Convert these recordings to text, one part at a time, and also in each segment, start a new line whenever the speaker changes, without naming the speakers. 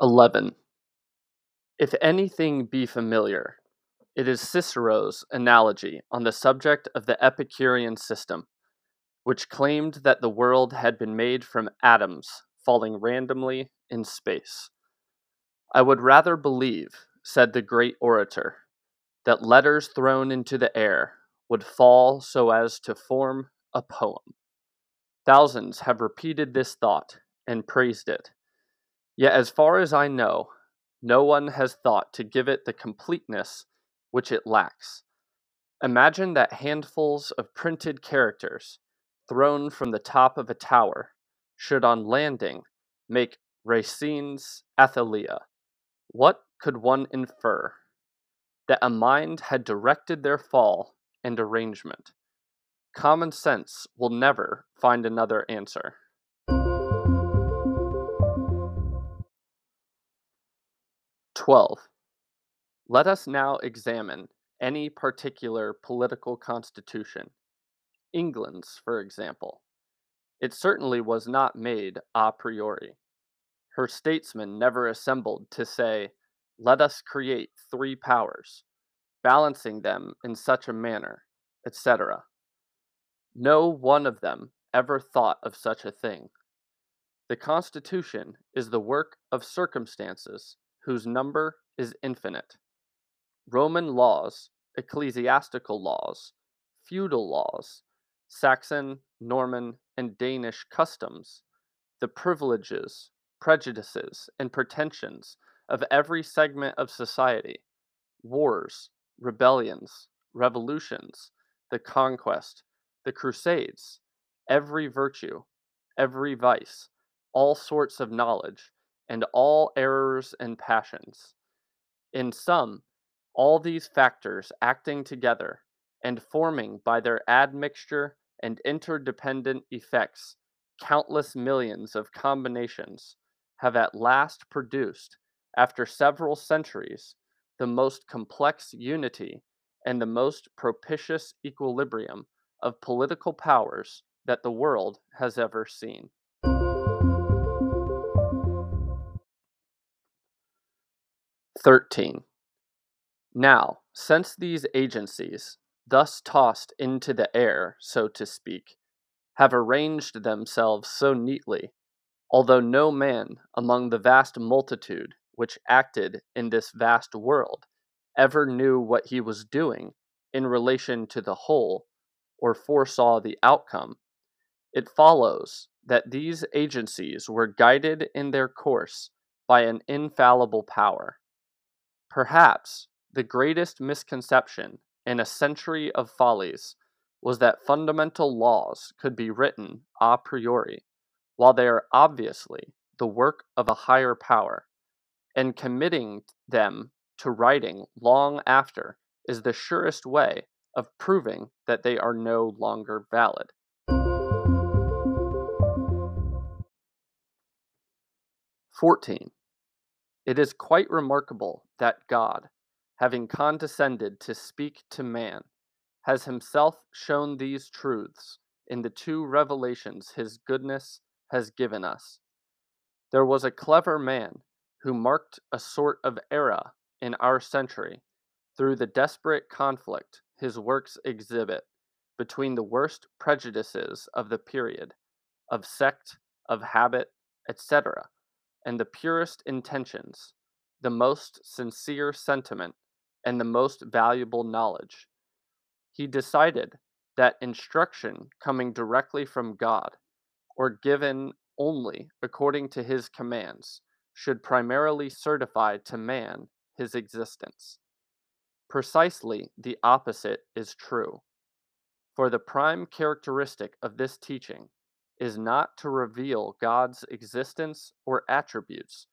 11. If anything be familiar, it is Cicero's analogy on the subject of the Epicurean system, which claimed that the world had been made from atoms falling randomly in space. I would rather believe, said the great orator, that letters thrown into the air would fall so as to form a poem. Thousands have repeated this thought and praised it. Yet, as far as I know, no one has thought to give it the completeness which it lacks. Imagine that handfuls of printed characters, thrown from the top of a tower, should on landing make Racine's Athalia. What could one infer? That a mind had directed their fall and arrangement. Common sense will never find another answer. Twelve. Let us now examine any particular political constitution. England's, for example. It certainly was not made a priori. Her statesmen never assembled to say, Let us create three powers, balancing them in such a manner, etc. No one of them ever thought of such a thing. The Constitution is the work of circumstances whose number is infinite. Roman laws, ecclesiastical laws, feudal laws, Saxon, Norman, and Danish customs, the privileges, prejudices, and pretensions of every segment of society, wars, rebellions, revolutions, the conquest, the crusades, every virtue, every vice, all sorts of knowledge, and all errors and passions. In sum, all these factors acting together and forming by their admixture and interdependent effects countless millions of combinations have at last produced, after several centuries, the most complex unity and the most propitious equilibrium of political powers that the world has ever seen. Thirteen. Now, since these agencies, thus tossed into the air, so to speak, have arranged themselves so neatly although no man among the vast multitude which acted in this vast world ever knew what he was doing in relation to the whole or foresaw the outcome, it follows that these agencies were guided in their course by an infallible power. Perhaps the greatest misconception in a century of follies was that fundamental laws could be written a priori while they are obviously the work of a higher power, and committing them to writing long after is the surest way of proving that they are no longer valid. Fourteen. It is quite remarkable that God, having condescended to speak to man, has himself shown these truths in the two revelations his goodness has given us. There was a clever man who marked a sort of era in our century through the desperate conflict his works exhibit between the worst prejudices of the period, of sect, of habit, etc., and the purest intentions, the most sincere sentiment, and the most valuable knowledge. He decided that instruction coming directly from God or given only according to his commands, should primarily certify to man his existence. Precisely the opposite is true. For the prime characteristic of this teaching is not to reveal God's existence or attributes,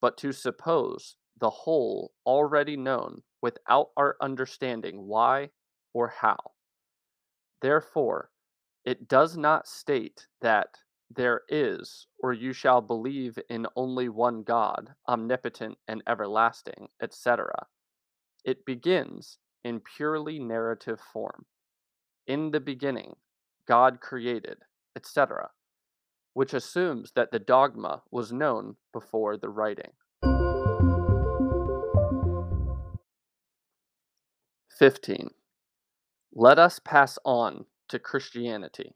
but to suppose the whole already known without our understanding why or how. Therefore, it does not state that there is, or you shall believe in only one God, omnipotent and everlasting, etc. It begins in purely narrative form. In the beginning, God created, etc., which assumes that the dogma was known before the writing. 15. Let us pass on to Christianity,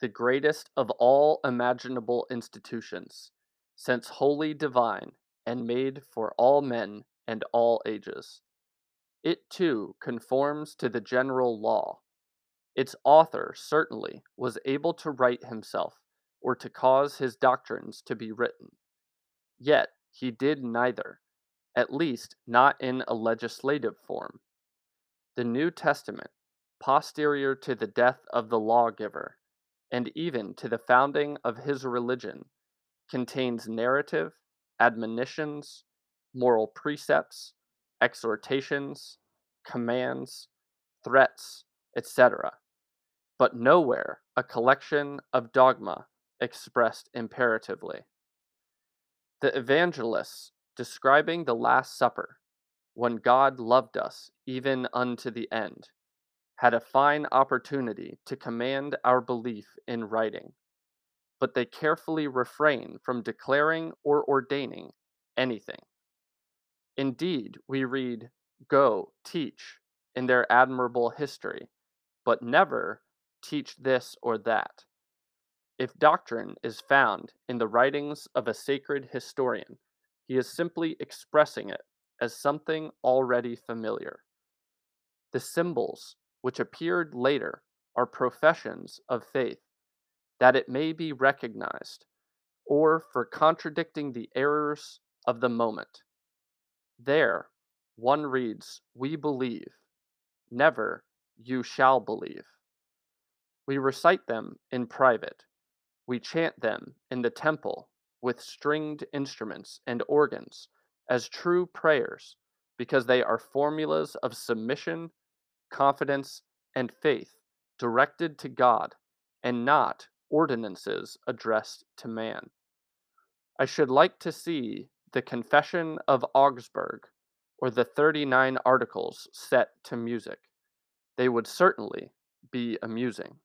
the greatest of all imaginable institutions, since wholly divine and made for all men and all ages. It too conforms to the general law, its author certainly was able to write himself or to cause his doctrines to be written. Yet he did neither, at least not in a legislative form. The New Testament, posterior to the death of the lawgiver, and even to the founding of his religion, contains narrative, admonitions, moral precepts, exhortations, commands, threats, etc., but nowhere a collection of dogma expressed imperatively. The evangelists, describing the Last Supper, when God loved us even unto the end, had a fine opportunity to command our belief in writing, but they carefully refrain from declaring or ordaining anything. Indeed, we read, Go, teach, in their admirable history, but never teach this or that. If doctrine is found in the writings of a sacred historian, he is simply expressing it as something already familiar. The symbols which appeared later are professions of faith, that it may be recognized, or for contradicting the errors of the moment. There, one reads, We believe, never, You shall believe. We recite them in private. We chant them in the temple with stringed instruments and organs as true prayers because they are formulas of submission, confidence, and faith directed to God and not ordinances addressed to man. I should like to see the Confession of Augsburg, or the 39 Articles set to music. They would certainly be amusing.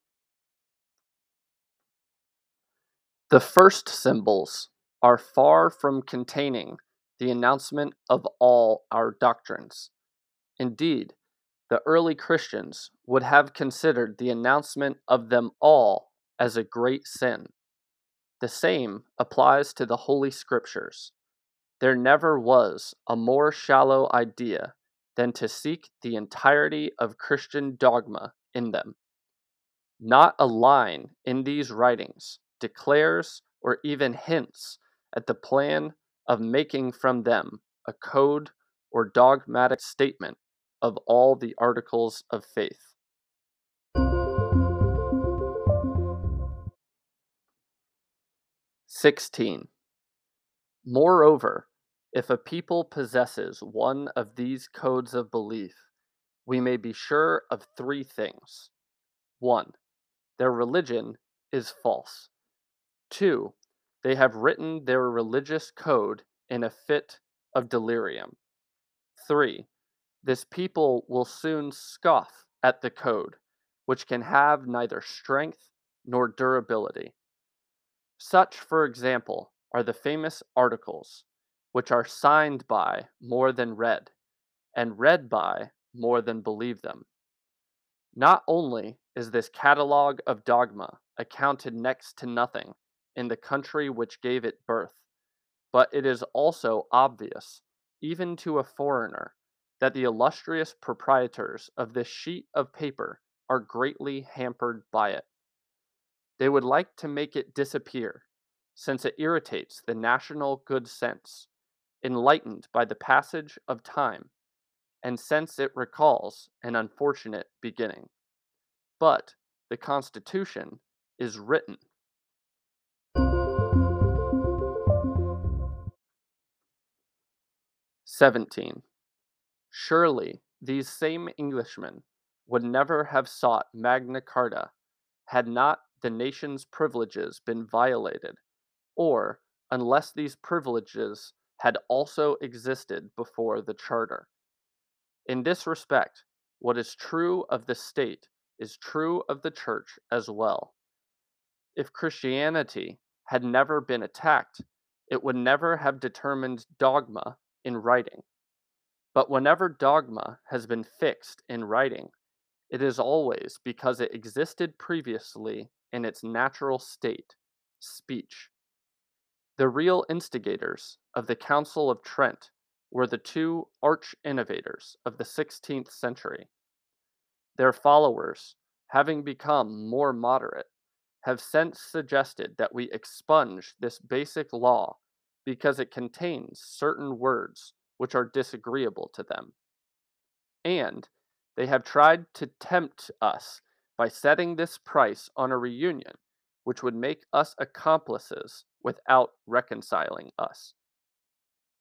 The first symbols are far from containing the announcement of all our doctrines. Indeed, the early Christians would have considered the announcement of them all as a great sin. The same applies to the Holy Scriptures. There never was a more shallow idea than to seek the entirety of Christian dogma in them. Not a line in these writings declares or even hints at the plan of making from them a code or dogmatic statement of all the articles of faith. Sixteen. Moreover, if a people possesses one of these codes of belief, we may be sure of three things. 1. Their religion is false. 2. They have written their religious code in a fit of delirium. 3. This people will soon scoff at the code, which can have neither strength nor durability. Such, for example, are the famous articles which are signed by more than read, and read by more than believe them. Not only is this catalogue of dogma accounted next to nothing in the country which gave it birth, but it is also obvious, even to a foreigner, that the illustrious proprietors of this sheet of paper are greatly hampered by it. They would like to make it disappear, since it irritates the national good sense enlightened by the passage of time, and since it recalls an unfortunate beginning. But the Constitution is written. Seventeen. Surely these same Englishmen would never have sought Magna Carta had not the nation's privileges been violated, or unless these privileges had also existed before the Charter. In this respect, what is true of the state is true of the church as well. If Christianity had never been attacked, it would never have determined dogma in writing. But whenever dogma has been fixed in writing, it is always because it existed previously in its natural state, speech. The real instigators of the Council of Trent were the two arch innovators of the 16th century. Their followers, having become more moderate, have since suggested that we expunge this basic law because it contains certain words which are disagreeable to them. And they have tried to tempt us by setting this price on a reunion which would make us accomplices without reconciling us.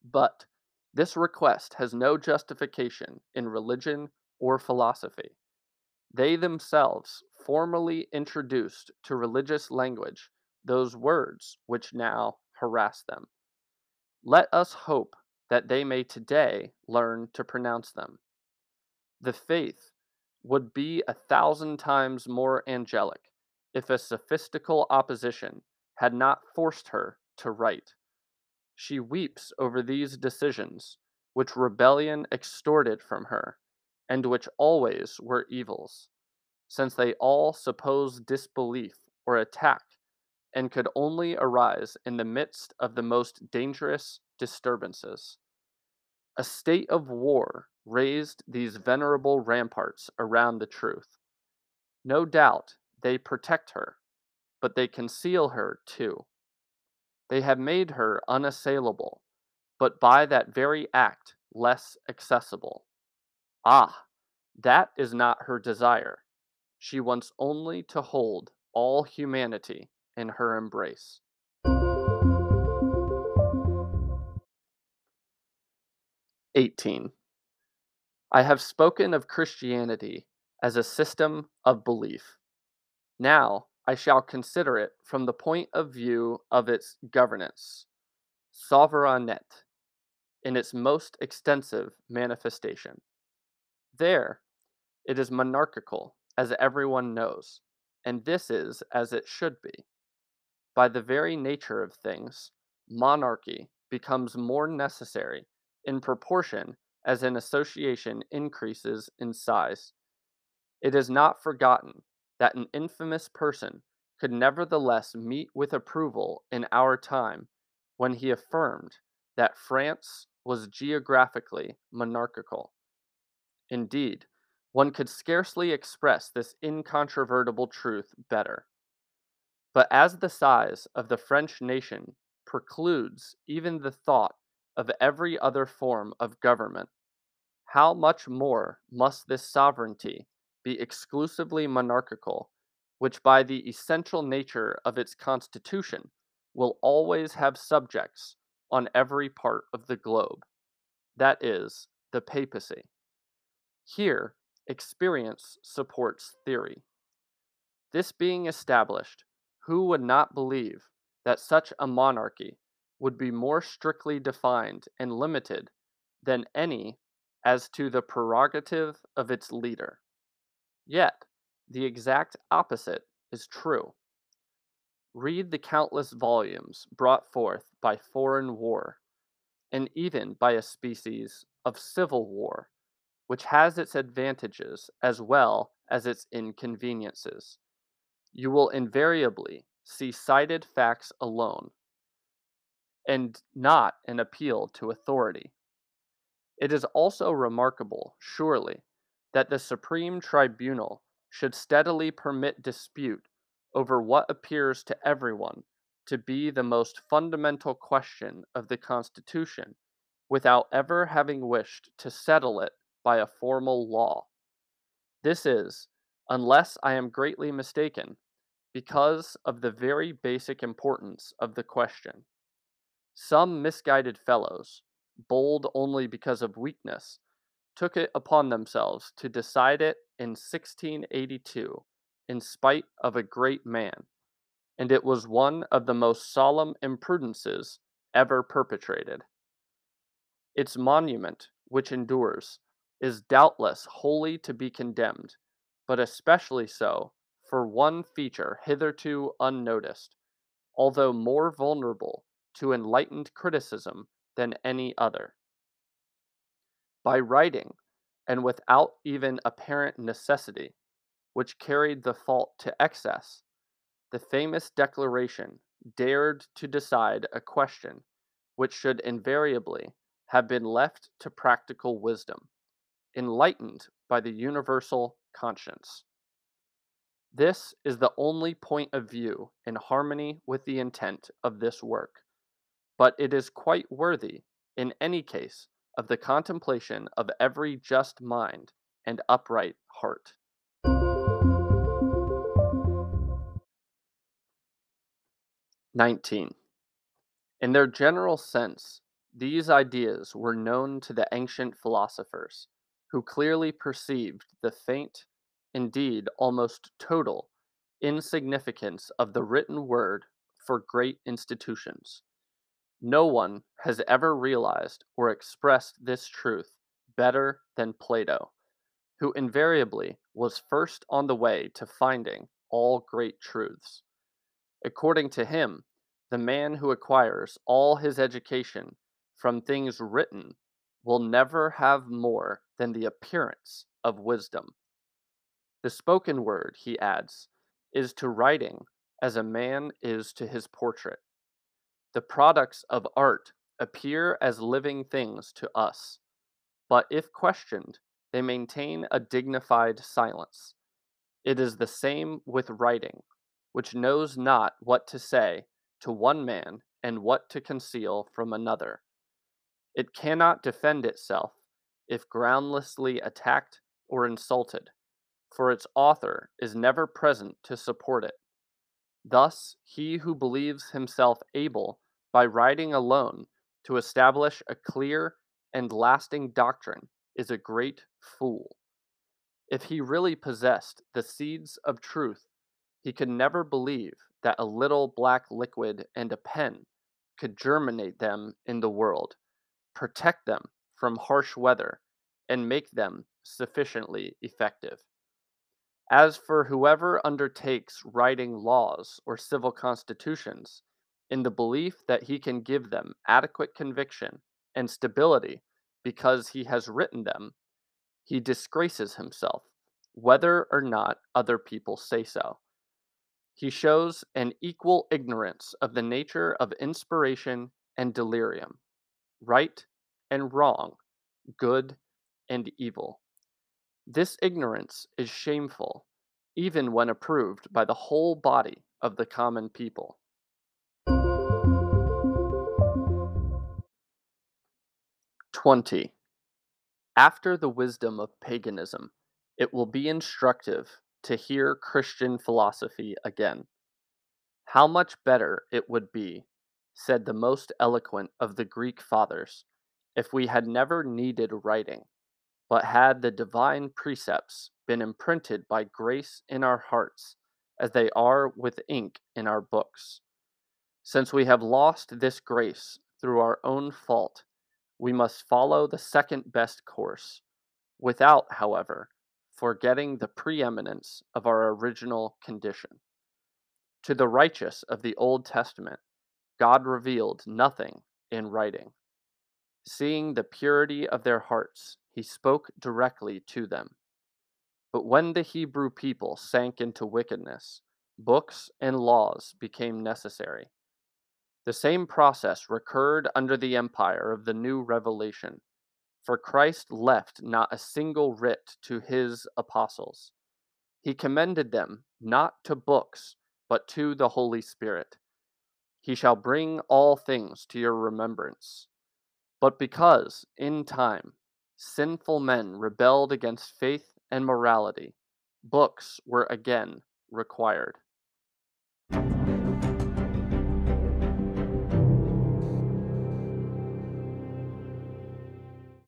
But this request has no justification in religion or philosophy. They themselves formally introduced to religious language those words which now harass them. Let us hope that they may today learn to pronounce them. The faith would be a thousand times more angelic if a sophistical opposition had not forced her to write. She weeps over these decisions, which rebellion extorted from her, and which always were evils, since they all suppose disbelief or attack, and could only arise in the midst of the most dangerous disturbances. A state of war raised these venerable ramparts around the truth. No doubt they protect her, but they conceal her too. They have made her unassailable, but by that very act less accessible. Ah, that is not her desire. She wants only to hold all humanity in her embrace. Eighteen. I have spoken of Christianity as a system of belief. Now I shall consider it from the point of view of its governance, souveraineté, in its most extensive manifestation. There, it is monarchical, as everyone knows, and this is as it should be. By the very nature of things, monarchy becomes more necessary in proportion as an association increases in size. It is not forgotten that an infamous person could nevertheless meet with approval in our time when he affirmed that France was geographically monarchical. Indeed, one could scarcely express this incontrovertible truth better. But as the size of the French nation precludes even the thought of every other form of government, how much more must this sovereignty be exclusively monarchical, which by the essential nature of its constitution will always have subjects on every part of the globe, that is, the papacy. Here, experience supports theory. This being established, who would not believe that such a monarchy would be more strictly defined and limited than any as to the prerogative of its leader? Yet, the exact opposite is true. Read the countless volumes brought forth by foreign war, and even by a species of civil war, which has its advantages as well as its inconveniences. You will invariably see cited facts alone, and not an appeal to authority. It is also remarkable, surely, that the Supreme Tribunal should steadily permit dispute over what appears to everyone to be the most fundamental question of the Constitution without ever having wished to settle it by a formal law. This is, unless I am greatly mistaken, because of the very basic importance of the question. Some misguided fellows, bold only because of weakness, took it upon themselves to decide it in 1682 in spite of a great man, and it was one of the most solemn imprudences ever perpetrated. Its monument, which endures, is doubtless wholly to be condemned, but especially so for one feature hitherto unnoticed, although more vulnerable to enlightened criticism than any other. By writing, and without even apparent necessity, which carried the fault to excess, the famous Declaration dared to decide a question which should invariably have been left to practical wisdom, enlightened by the universal conscience. This is the only point of view in harmony with the intent of this work, but it is quite worthy, in any case, of the contemplation of every just mind and upright heart. Nineteen. In their general sense, these ideas were known to the ancient philosophers, who clearly perceived the faint, indeed almost total, insignificance of the written word for great institutions. No one has ever realized or expressed this truth better than Plato, who invariably was first on the way to finding all great truths. According to him, the man who acquires all his education from things written will never have more than the appearance of wisdom. The spoken word, he adds, is to writing as a man is to his portrait. The products of art appear as living things to us, but if questioned, they maintain a dignified silence. It is the same with writing, which knows not what to say to one man and what to conceal from another. It cannot defend itself if groundlessly attacked or insulted, for its author is never present to support it. Thus, he who believes himself able, by writing alone, to establish a clear and lasting doctrine is a great fool. If he really possessed the seeds of truth, he could never believe that a little black liquid and a pen could germinate them in the world, protect them from harsh weather, and make them sufficiently effective. As for whoever undertakes writing laws or civil constitutions, in the belief that he can give them adequate conviction and stability because he has written them, he disgraces himself, whether or not other people say so. He shows an equal ignorance of the nature of inspiration and delirium, right and wrong, good and evil. This ignorance is shameful, even when approved by the whole body of the common people. Twenty. After the wisdom of paganism, it will be instructive to hear Christian philosophy again. How much better it would be, said the most eloquent of the Greek fathers, if we had never needed writing but had the divine precepts been imprinted by grace in our hearts, as they are with ink in our books. Since we have lost this grace through our own fault, we must follow the second best course, without, however, forgetting the preeminence of our original condition. To the righteous of the Old Testament, God revealed nothing in writing. Seeing the purity of their hearts, he spoke directly to them. But when the Hebrew people sank into wickedness, books and laws became necessary. The same process recurred under the empire of the new revelation, for Christ left not a single writ to his apostles. He commended them not to books, but to the Holy Spirit. He shall bring all things to your remembrance. But because, in time, sinful men rebelled against faith and morality, books were again required.